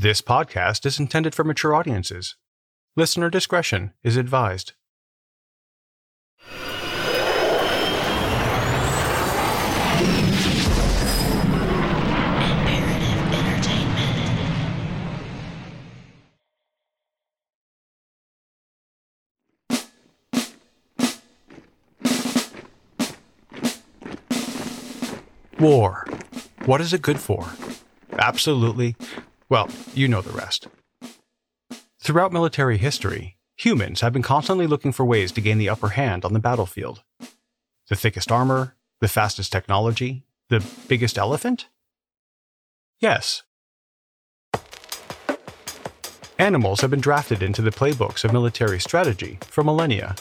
This podcast is intended for mature audiences. Listener discretion is advised. War. What is it good for? Absolutely. Well, you know the rest. Throughout military history, humans have been constantly looking for ways to gain the upper hand on the battlefield. The thickest armor, the fastest technology, the biggest elephant? Yes. Animals have been drafted into the playbooks of military strategy for millennia.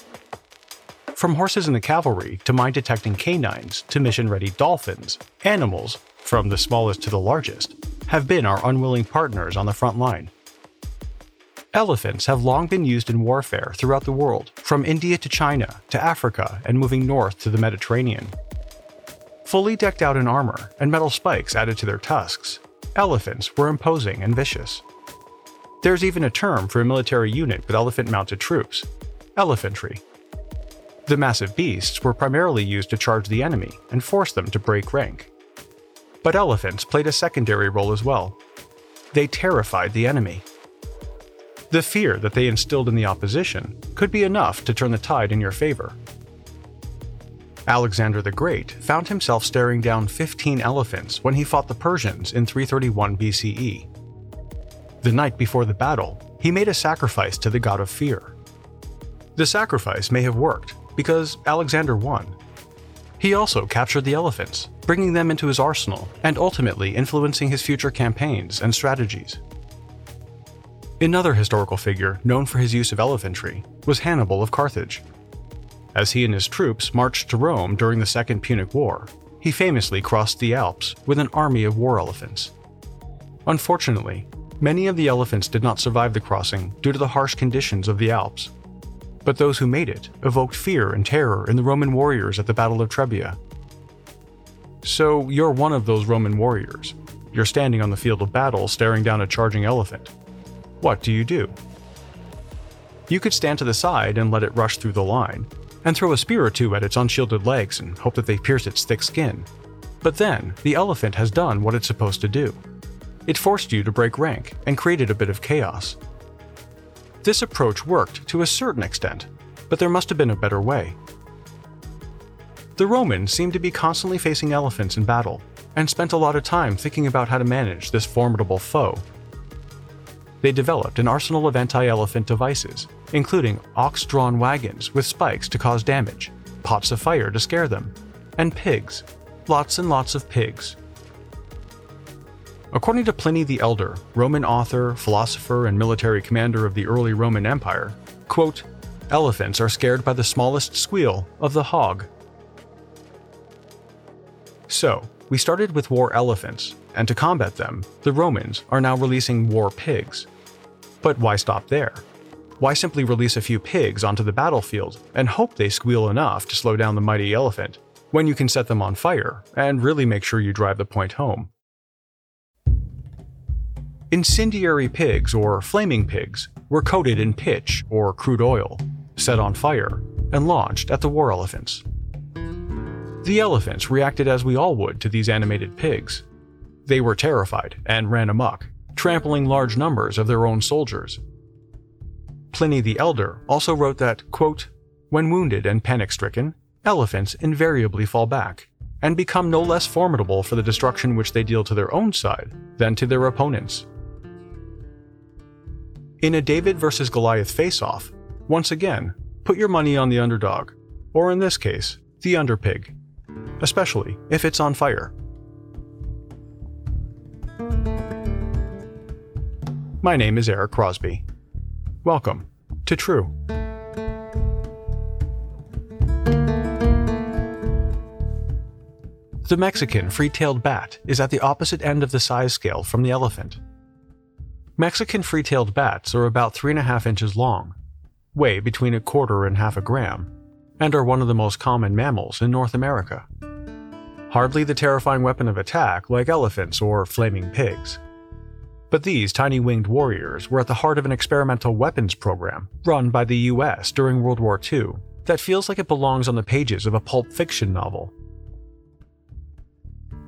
From horses in the cavalry to mine detecting canines to mission ready dolphins, animals, from the smallest to the largest, have been our unwilling partners on the front line. Elephants have long been used in warfare throughout the world, from India to China to Africa and moving north to the Mediterranean. Fully decked out in armor and metal spikes added to their tusks, elephants were imposing and vicious. There's even a term for a military unit with elephant mounted troops elephantry. The massive beasts were primarily used to charge the enemy and force them to break rank. But elephants played a secondary role as well. They terrified the enemy. The fear that they instilled in the opposition could be enough to turn the tide in your favor. Alexander the Great found himself staring down 15 elephants when he fought the Persians in 331 BCE. The night before the battle, he made a sacrifice to the god of fear. The sacrifice may have worked, because Alexander won. He also captured the elephants, bringing them into his arsenal and ultimately influencing his future campaigns and strategies. Another historical figure known for his use of elephantry was Hannibal of Carthage. As he and his troops marched to Rome during the Second Punic War, he famously crossed the Alps with an army of war elephants. Unfortunately, many of the elephants did not survive the crossing due to the harsh conditions of the Alps but those who made it evoked fear and terror in the Roman warriors at the Battle of Trebia. So you're one of those Roman warriors. You're standing on the field of battle staring down a charging elephant. What do you do? You could stand to the side and let it rush through the line, and throw a spear or two at its unshielded legs and hope that they pierce its thick skin. But then, the elephant has done what it's supposed to do. It forced you to break rank and created a bit of chaos. This approach worked to a certain extent, but there must have been a better way. The Romans seemed to be constantly facing elephants in battle, and spent a lot of time thinking about how to manage this formidable foe. They developed an arsenal of anti elephant devices, including ox drawn wagons with spikes to cause damage, pots of fire to scare them, and pigs, lots and lots of pigs, According to Pliny the Elder, Roman author, philosopher, and military commander of the early Roman Empire, quote, elephants are scared by the smallest squeal of the hog. So, we started with war elephants, and to combat them, the Romans are now releasing war pigs. But why stop there? Why simply release a few pigs onto the battlefield and hope they squeal enough to slow down the mighty elephant, when you can set them on fire and really make sure you drive the point home? Incendiary pigs, or flaming pigs, were coated in pitch or crude oil, set on fire, and launched at the war elephants. The elephants reacted as we all would to these animated pigs. They were terrified and ran amok, trampling large numbers of their own soldiers. Pliny the Elder also wrote that, quote, when wounded and panic stricken, elephants invariably fall back and become no less formidable for the destruction which they deal to their own side than to their opponents. In a David versus Goliath face off, once again, put your money on the underdog, or in this case, the underpig, especially if it's on fire. My name is Eric Crosby. Welcome to True. The Mexican free tailed bat is at the opposite end of the size scale from the elephant. Mexican free tailed bats are about 3.5 inches long, weigh between a quarter and half a gram, and are one of the most common mammals in North America. Hardly the terrifying weapon of attack like elephants or flaming pigs. But these tiny winged warriors were at the heart of an experimental weapons program run by the US during World War II that feels like it belongs on the pages of a pulp fiction novel.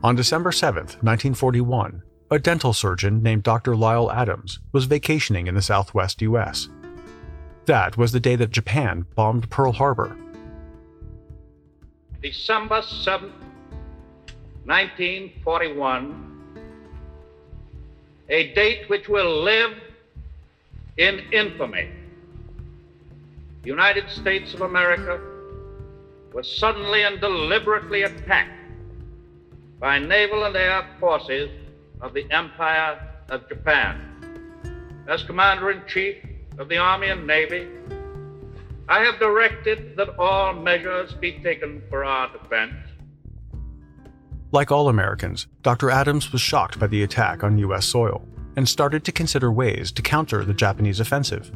On December 7, 1941, a dental surgeon named Dr. Lytle Adams was vacationing in the southwest US. That was the day that Japan bombed Pearl Harbor. December 7, 1941 a date which will live in infamy. The United States of America was suddenly and deliberately attacked by naval and air forces of the Empire of Japan. As Commander in Chief of the Army and Navy, I have directed that all measures be taken for our defense. Like all Americans, Dr. Adams was shocked by the attack on U.S. soil and started to consider ways to counter the Japanese offensive.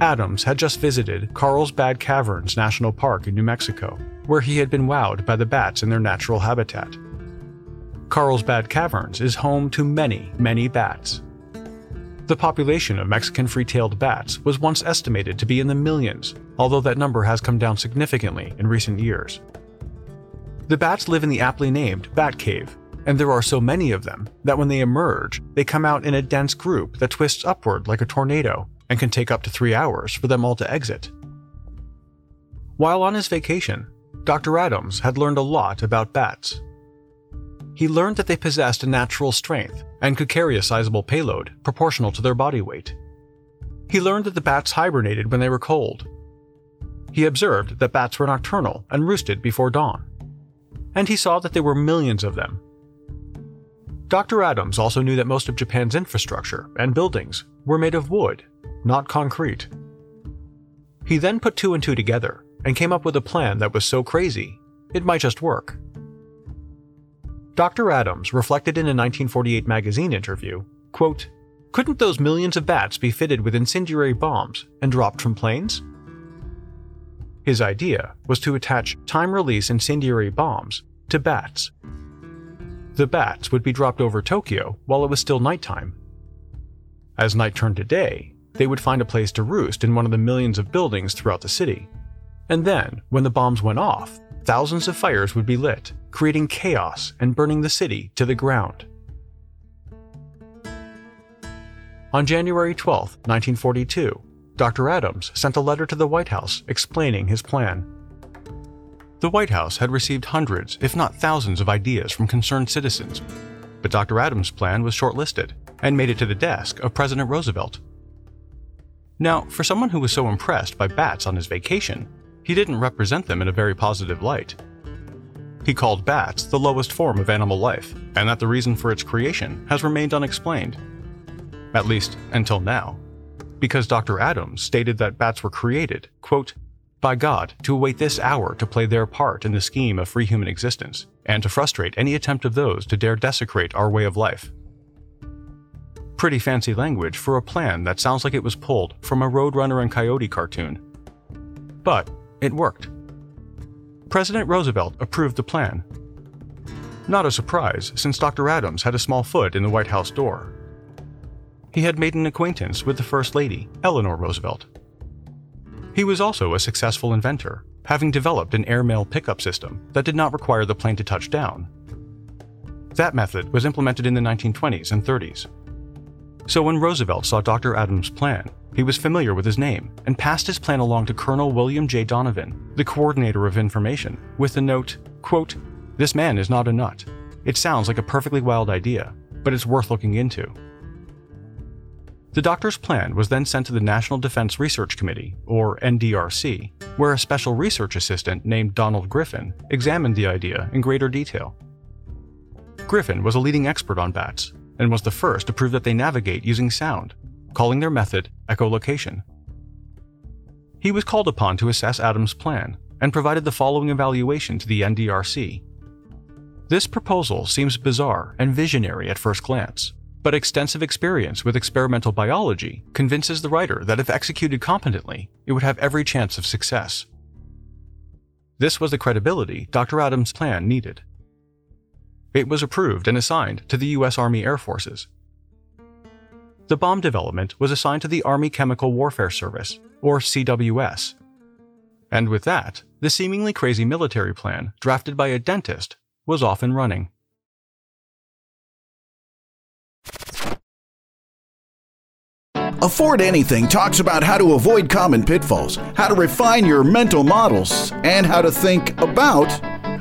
Adams had just visited Carlsbad Caverns National Park in New Mexico, where he had been wowed by the bats in their natural habitat. Carlsbad Caverns is home to many, many bats. The population of Mexican free tailed bats was once estimated to be in the millions, although that number has come down significantly in recent years. The bats live in the aptly named Bat Cave, and there are so many of them that when they emerge, they come out in a dense group that twists upward like a tornado and can take up to three hours for them all to exit. While on his vacation, Dr. Adams had learned a lot about bats. He learned that they possessed a natural strength and could carry a sizable payload proportional to their body weight. He learned that the bats hibernated when they were cold. He observed that bats were nocturnal and roosted before dawn and he saw that there were millions of them. Dr. Adams also knew that most of Japan's infrastructure and buildings were made of wood, not concrete. He then put two and two together and came up with a plan that was so crazy, it might just work. Dr. Adams reflected in a 1948 magazine interview, quote, Couldn't those millions of bats be fitted with incendiary bombs and dropped from planes? His idea was to attach time release incendiary bombs to bats. The bats would be dropped over Tokyo while it was still nighttime. As night turned to day, they would find a place to roost in one of the millions of buildings throughout the city. And then, when the bombs went off, thousands of fires would be lit, creating chaos and burning the city to the ground. On January 12, 1942, Dr. Adams sent a letter to the White House explaining his plan. The White House had received hundreds, if not thousands, of ideas from concerned citizens, but Dr. Adams' plan was shortlisted and made it to the desk of President Roosevelt. Now, for someone who was so impressed by bats on his vacation, he didn't represent them in a very positive light. He called bats the lowest form of animal life, and that the reason for its creation has remained unexplained. At least until now because Dr. Adams stated that bats were created, quote, by God to await this hour to play their part in the scheme of free human existence, and to frustrate any attempt of those to dare desecrate our way of life. Pretty fancy language for a plan that sounds like it was pulled from a Roadrunner and Coyote cartoon. But it worked. President Roosevelt approved the plan. Not a surprise, since Dr. Adams had a small foot in the White House door, he had made an acquaintance with the First Lady, Eleanor Roosevelt. He was also a successful inventor, having developed an airmail pickup system that did not require the plane to touch down. That method was implemented in the 1920s and 30s. So when Roosevelt saw Dr. Adams' plan, he was familiar with his name and passed his plan along to Colonel William J. Donovan, the coordinator of information, with the note, quote, This man is not a nut. It sounds like a perfectly wild idea, but it's worth looking into. The doctor's plan was then sent to the National Defense Research Committee, or NDRC, where a special research assistant named Donald Griffin examined the idea in greater detail. Griffin was a leading expert on bats and was the first to prove that they navigate using sound, calling their method echolocation. He was called upon to assess Adams' plan and provided the following evaluation to the NDRC. This proposal seems bizarre and visionary at first glance, but extensive experience with experimental biology convinces the writer that if executed competently, it would have every chance of success. This was the credibility Dr. Adams' plan needed. It was approved and assigned to the U.S. Army Air Forces, the bomb development was assigned to the Army Chemical Warfare Service, or CWS. And with that, the seemingly crazy military plan, drafted by a dentist, was off and running. Afford Anything talks about how to avoid common pitfalls, how to refine your mental models, and how to think about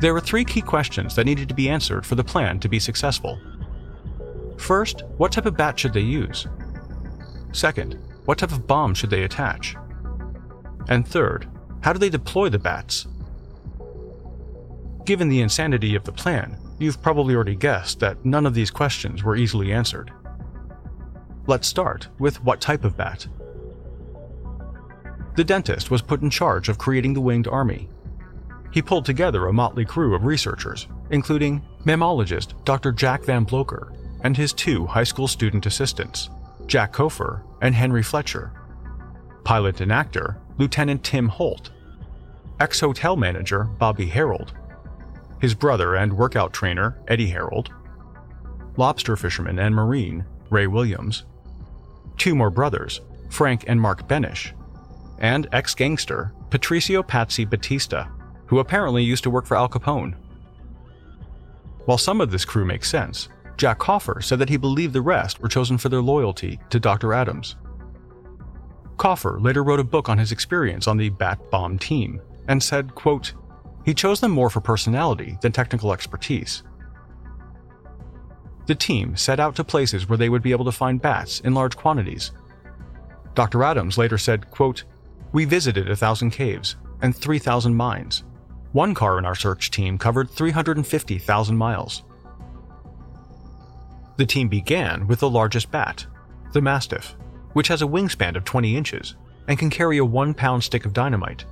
There were three key questions that needed to be answered for the plan to be successful. First, what type of bat should they use? Second, what type of bomb should they attach? And third, how do they deploy the bats? Given the insanity of the plan, you've probably already guessed that none of these questions were easily answered. Let's start with what type of bat. The dentist was put in charge of creating the winged army. He pulled together a motley crew of researchers, including mammologist Dr. Jack von Bloeker and his two high school student assistants, Jack Couffer and Henry Fletcher, pilot and actor Lieutenant Tim Holt, ex hotel manager Bobby Harold, his brother and workout trainer Eddie Harold, lobster fisherman and marine Ray Williams, two more brothers, Frank and Mark Benish, and ex gangster Patricio Patsy Batista, who apparently used to work for Al Capone. While some of this crew makes sense, Jack Couffer said that he believed the rest were chosen for their loyalty to Dr. Adams. Couffer later wrote a book on his experience on the Bat Bomb team and said, quote, he chose them more for personality than technical expertise. The team set out to places where they would be able to find bats in large quantities. Dr. Adams later said, quote, We visited a thousand caves and 3,000 mines. One car in our search team covered 350,000 miles. The team began with the largest bat, the Mastiff, which has a wingspan of 20 inches and can carry a one pound stick of dynamite.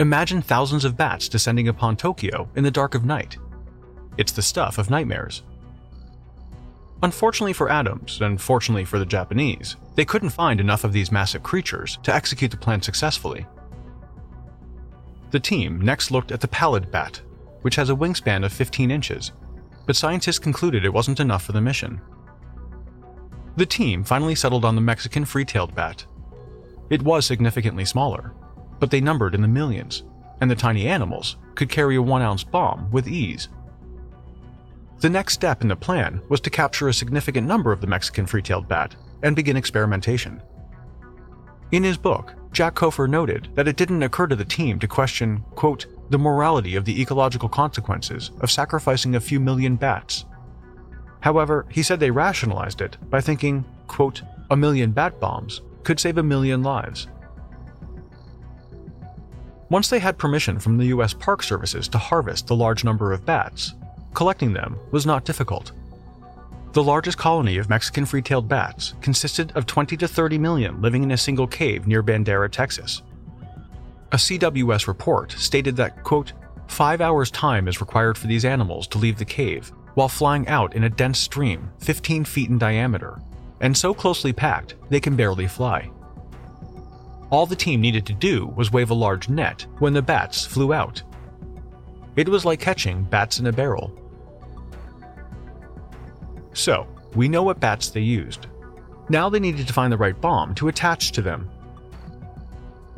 Imagine thousands of bats descending upon Tokyo in the dark of night. It's the stuff of nightmares. Unfortunately for Adams, and fortunately for the Japanese, they couldn't find enough of these massive creatures to execute the plan successfully. The team next looked at the pallid bat, which has a wingspan of 15 inches, but scientists concluded it wasn't enough for the mission. The team finally settled on the Mexican free tailed bat. It was significantly smaller, but they numbered in the millions, and the tiny animals could carry a 1 ounce bomb with ease. The next step in the plan was to capture a significant number of the Mexican free tailed bat and begin experimentation. In his book, Jack Couffer noted that it didn't occur to the team to question, quote, the morality of the ecological consequences of sacrificing a few million bats. However, he said they rationalized it by thinking, quote, a million bat bombs could save a million lives. Once they had permission from the US Park Services to harvest the large number of bats, collecting them was not difficult. The largest colony of Mexican free tailed bats consisted of 20 to 30 million living in a single cave near Bandera, Texas. A CWS report stated that, quote, five hours' time is required for these animals to leave the cave while flying out in a dense stream 15 feet in diameter and so closely packed they can barely fly. All the team needed to do was wave a large net when the bats flew out. It was like catching bats in a barrel. So, we know what bats they used. Now they needed to find the right bomb to attach to them.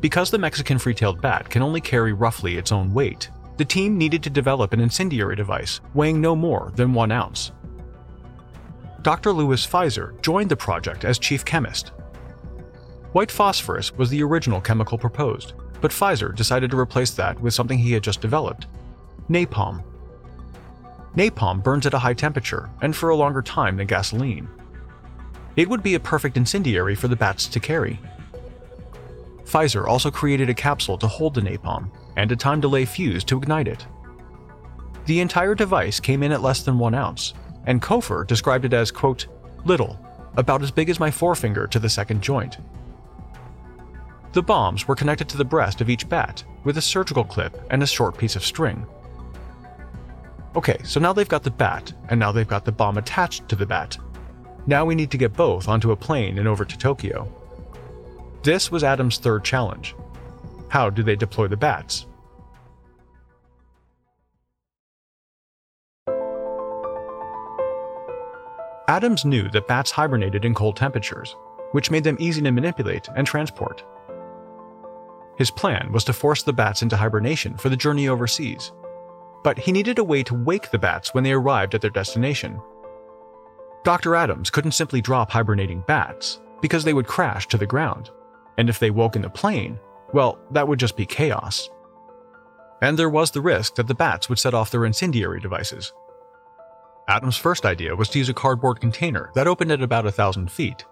Because the Mexican free tailed bat can only carry roughly its own weight, the team needed to develop an incendiary device weighing no more than one ounce. Dr. Louis Fieser joined the project as chief chemist. White phosphorus was the original chemical proposed, but Fieser decided to replace that with something he had just developed napalm. Napalm burns at a high temperature and for a longer time than gasoline. It would be a perfect incendiary for the bats to carry. Fieser also created a capsule to hold the napalm and a time delay fuse to ignite it. The entire device came in at less than one ounce, and Couffer described it as, quote, little, about as big as my forefinger to the second joint. The bombs were connected to the breast of each bat with a surgical clip and a short piece of string. Okay, so now they've got the bat, and now they've got the bomb attached to the bat. Now we need to get both onto a plane and over to Tokyo. This was Adams' third challenge. How do they deploy the bats? Adams knew that bats hibernated in cold temperatures, which made them easy to manipulate and transport. His plan was to force the bats into hibernation for the journey overseas, but he needed a way to wake the bats when they arrived at their destination. Dr. Adams couldn't simply drop hibernating bats, because they would crash to the ground, and if they woke in the plane, well, that would just be chaos. And there was the risk that the bats would set off their incendiary devices, Adams' first idea was to use a cardboard container that opened at about a thousand feet.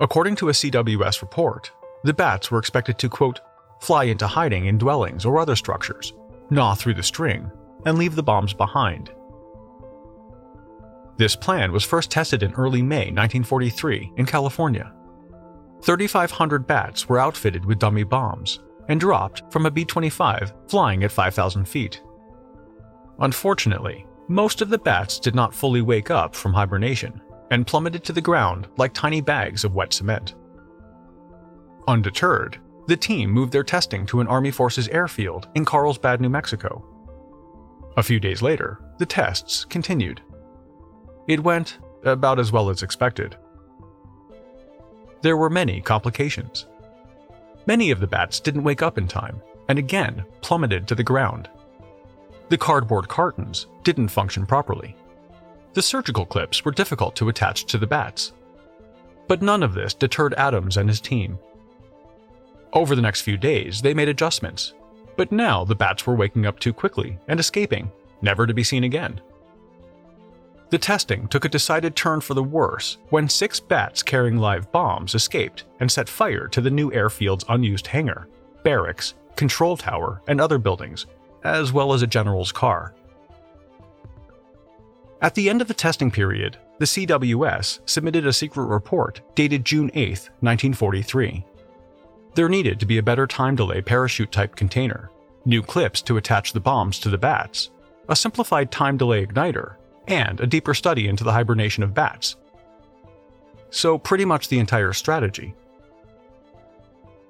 According to a CWS report, the bats were expected to, quote, fly into hiding in dwellings or other structures, gnaw through the string, and leave the bombs behind. This plan was first tested in early May 1943 in California. 3,500 bats were outfitted with dummy bombs and dropped from a B 25 flying at 5,000 feet. Unfortunately, most of the bats did not fully wake up from hibernation and plummeted to the ground like tiny bags of wet cement. Undeterred, the team moved their testing to an Army Forces airfield in Carlsbad, New Mexico. A few days later, the tests continued. It went about as well as expected. There were many complications. Many of the bats didn't wake up in time and again plummeted to the ground the cardboard cartons didn't function properly. The surgical clips were difficult to attach to the bats. But none of this deterred Adams and his team. Over the next few days, they made adjustments, but now the bats were waking up too quickly and escaping, never to be seen again. The testing took a decided turn for the worse when six bats carrying live bombs escaped and set fire to the new airfield's unused hangar, barracks, control tower, and other buildings as well as a general's car. At the end of the testing period, the CWS submitted a secret report dated June 8, 1943. There needed to be a better time delay parachute type container, new clips to attach the bombs to the bats, a simplified time delay igniter, and a deeper study into the hibernation of bats. So, pretty much the entire strategy.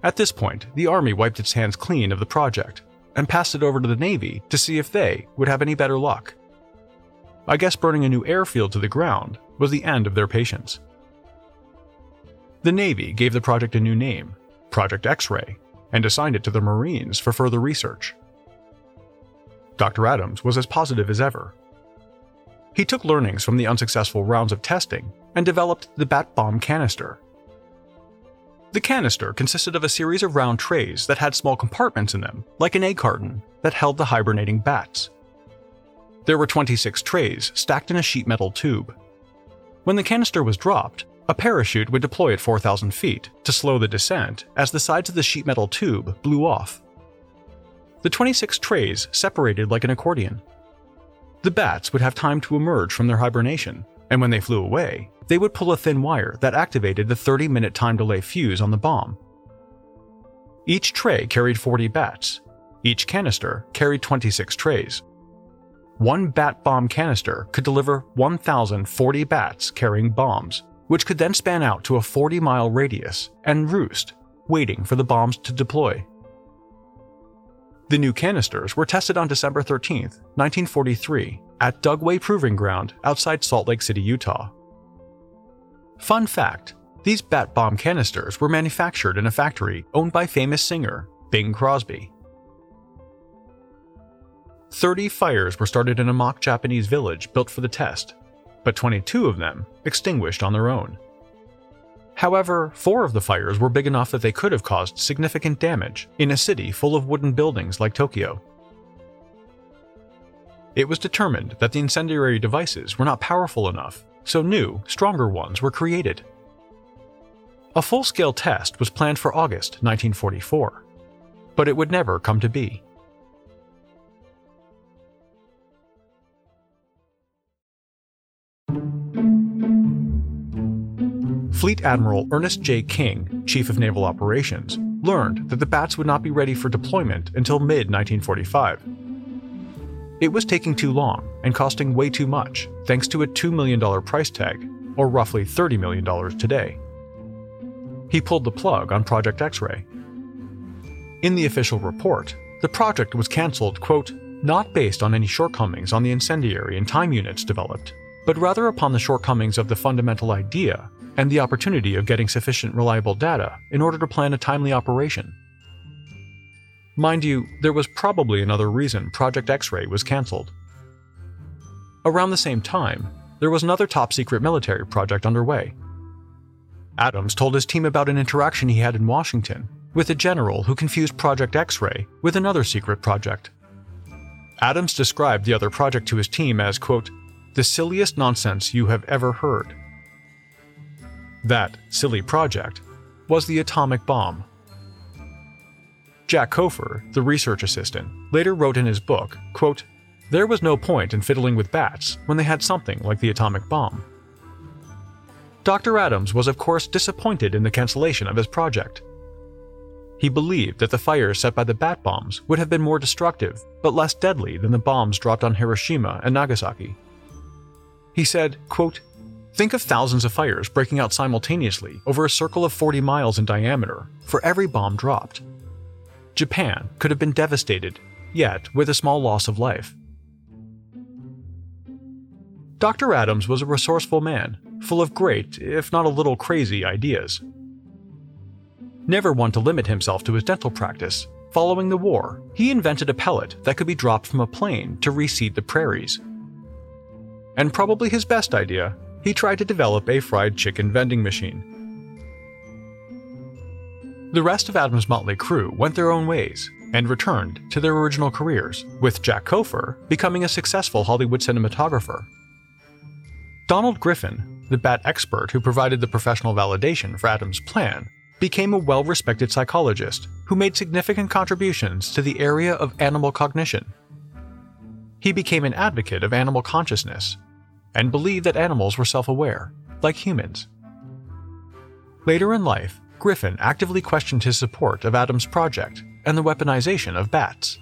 At this point, the Army wiped its hands clean of the project and passed it over to the Navy to see if they would have any better luck. I guess burning a new airfield to the ground was the end of their patience. The Navy gave the project a new name, Project X ray, and assigned it to the Marines for further research. Dr. Adams was as positive as ever. He took learnings from the unsuccessful rounds of testing and developed the Bat Bomb canister, the canister consisted of a series of round trays that had small compartments in them, like an egg carton, that held the hibernating bats. There were 26 trays stacked in a sheet metal tube. When the canister was dropped, a parachute would deploy at 4,000 feet to slow the descent as the sides of the sheet metal tube blew off. The 26 trays separated like an accordion. The bats would have time to emerge from their hibernation, and when they flew away, they would pull a thin wire that activated the 30 minute time delay fuse on the bomb. Each tray carried 40 bats. Each canister carried 26 trays. One bat bomb canister could deliver 1,040 bats carrying bombs, which could then span out to a 40 mile radius and roost, waiting for the bombs to deploy. The new canisters were tested on December 13, 1943, at Dugway Proving Ground outside Salt Lake City, Utah. Fun fact these bat bomb canisters were manufactured in a factory owned by famous singer Bing Crosby. 30 fires were started in a mock Japanese village built for the test, but 22 of them extinguished on their own. However, four of the fires were big enough that they could have caused significant damage in a city full of wooden buildings like Tokyo. It was determined that the incendiary devices were not powerful enough so new, stronger ones were created. A full scale test was planned for August 1944, but it would never come to be. Fleet Admiral Ernest J. King, Chief of Naval Operations, learned that the bats would not be ready for deployment until mid 1945. It was taking too long and costing way too much, thanks to a $2 million price tag, or roughly $30 million today. He pulled the plug on Project X ray. In the official report, the project was cancelled, quote, not based on any shortcomings on the incendiary and time units developed, but rather upon the shortcomings of the fundamental idea and the opportunity of getting sufficient reliable data in order to plan a timely operation. Mind you, there was probably another reason Project X ray was cancelled. Around the same time, there was another top secret military project underway. Adams told his team about an interaction he had in Washington with a general who confused Project X ray with another secret project. Adams described the other project to his team as, quote, the silliest nonsense you have ever heard. That silly project was the atomic bomb. Jack Couffer, the research assistant, later wrote in his book, quote, There was no point in fiddling with bats when they had something like the atomic bomb. Dr. Adams was, of course, disappointed in the cancellation of his project. He believed that the fires set by the bat bombs would have been more destructive, but less deadly than the bombs dropped on Hiroshima and Nagasaki. He said, quote, Think of thousands of fires breaking out simultaneously over a circle of 40 miles in diameter for every bomb dropped. Japan could have been devastated, yet with a small loss of life. Dr. Adams was a resourceful man, full of great, if not a little crazy, ideas. Never one to limit himself to his dental practice, following the war, he invented a pellet that could be dropped from a plane to reseed the prairies. And probably his best idea he tried to develop a fried chicken vending machine. The rest of Adams' motley crew went their own ways and returned to their original careers, with Jack Couffer becoming a successful Hollywood cinematographer. Donald Griffin, the bat expert who provided the professional validation for Adams' plan, became a well respected psychologist who made significant contributions to the area of animal cognition. He became an advocate of animal consciousness and believed that animals were self aware, like humans. Later in life, Griffin actively questioned his support of Adams' project and the weaponization of bats.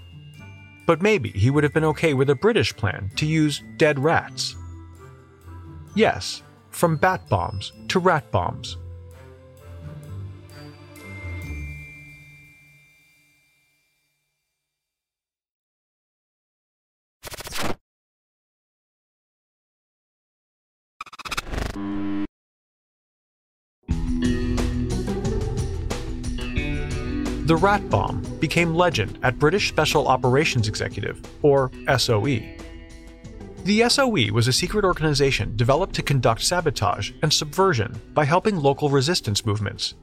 But maybe he would have been okay with a British plan to use dead rats. Yes, from bat bombs to rat bombs. The Rat Bomb became legend at British Special Operations Executive, or SOE. The SOE was a secret organization developed to conduct sabotage and subversion by helping local resistance movements.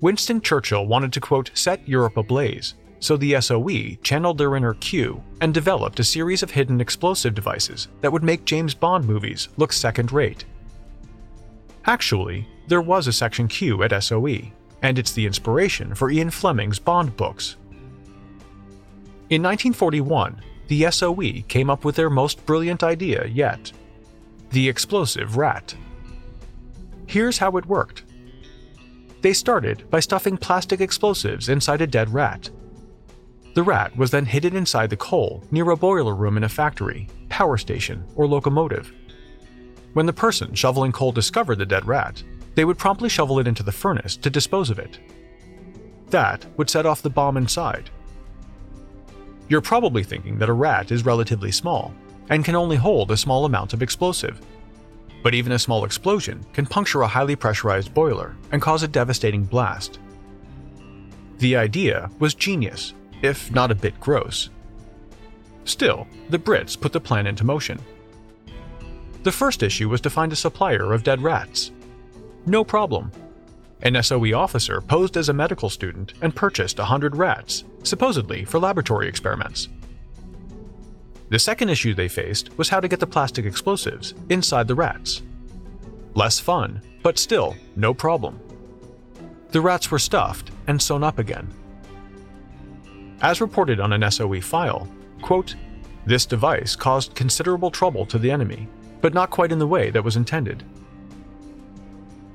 Winston Churchill wanted to, quote, set Europe ablaze, so the SOE channeled their inner Q and developed a series of hidden explosive devices that would make James Bond movies look second rate. Actually, there was a Section Q at SOE, and it's the inspiration for Ian Fleming's Bond books. In 1941, the SOE came up with their most brilliant idea yet the explosive rat. Here's how it worked they started by stuffing plastic explosives inside a dead rat. The rat was then hidden inside the coal near a boiler room in a factory, power station, or locomotive. When the person shoveling coal discovered the dead rat, they would promptly shovel it into the furnace to dispose of it. That would set off the bomb inside. You're probably thinking that a rat is relatively small and can only hold a small amount of explosive. But even a small explosion can puncture a highly pressurized boiler and cause a devastating blast. The idea was genius, if not a bit gross. Still, the Brits put the plan into motion. The first issue was to find a supplier of dead rats. No problem. An SOE officer posed as a medical student and purchased 100 rats, supposedly for laboratory experiments. The second issue they faced was how to get the plastic explosives inside the rats. Less fun, but still no problem. The rats were stuffed and sewn up again. As reported on an SOE file, quote, this device caused considerable trouble to the enemy, but not quite in the way that was intended.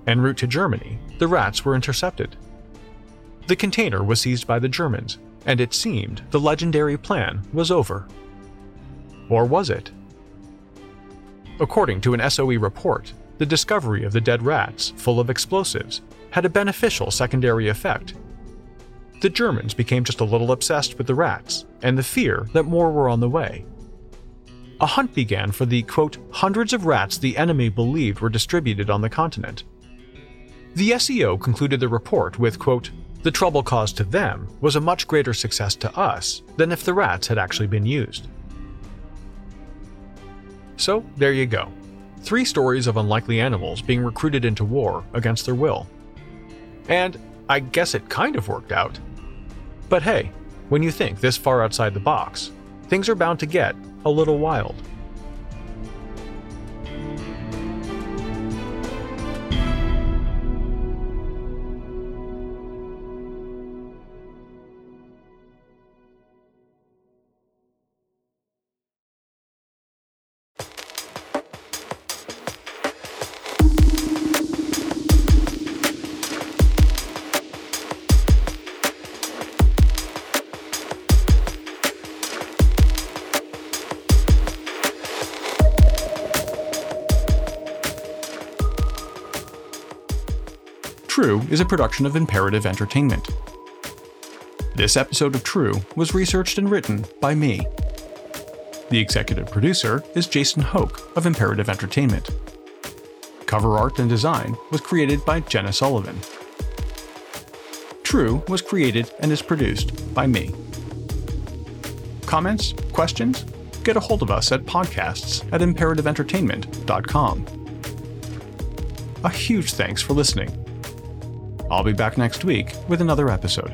En route to Germany, the rats were intercepted. The container was seized by the Germans, and it seemed the legendary plan was over. Or was it? According to an SOE report, the discovery of the dead rats, full of explosives, had a beneficial secondary effect. The Germans became just a little obsessed with the rats and the fear that more were on the way. A hunt began for the, quote, hundreds of rats the enemy believed were distributed on the continent. The SEO concluded the report with, quote, the trouble caused to them was a much greater success to us than if the rats had actually been used. So, there you go. Three stories of unlikely animals being recruited into war against their will. And I guess it kind of worked out. But hey, when you think this far outside the box, things are bound to get a little wild. True is a production of Imperative Entertainment. This episode of True was researched and written by me. The executive producer is Jason Hoke of Imperative Entertainment. Cover art and design was created by Jenna Sullivan. True was created and is produced by me. Comments? Questions? Get a hold of us at podcasts at imperativeentertainment.com. A huge thanks for listening. I'll be back next week with another episode.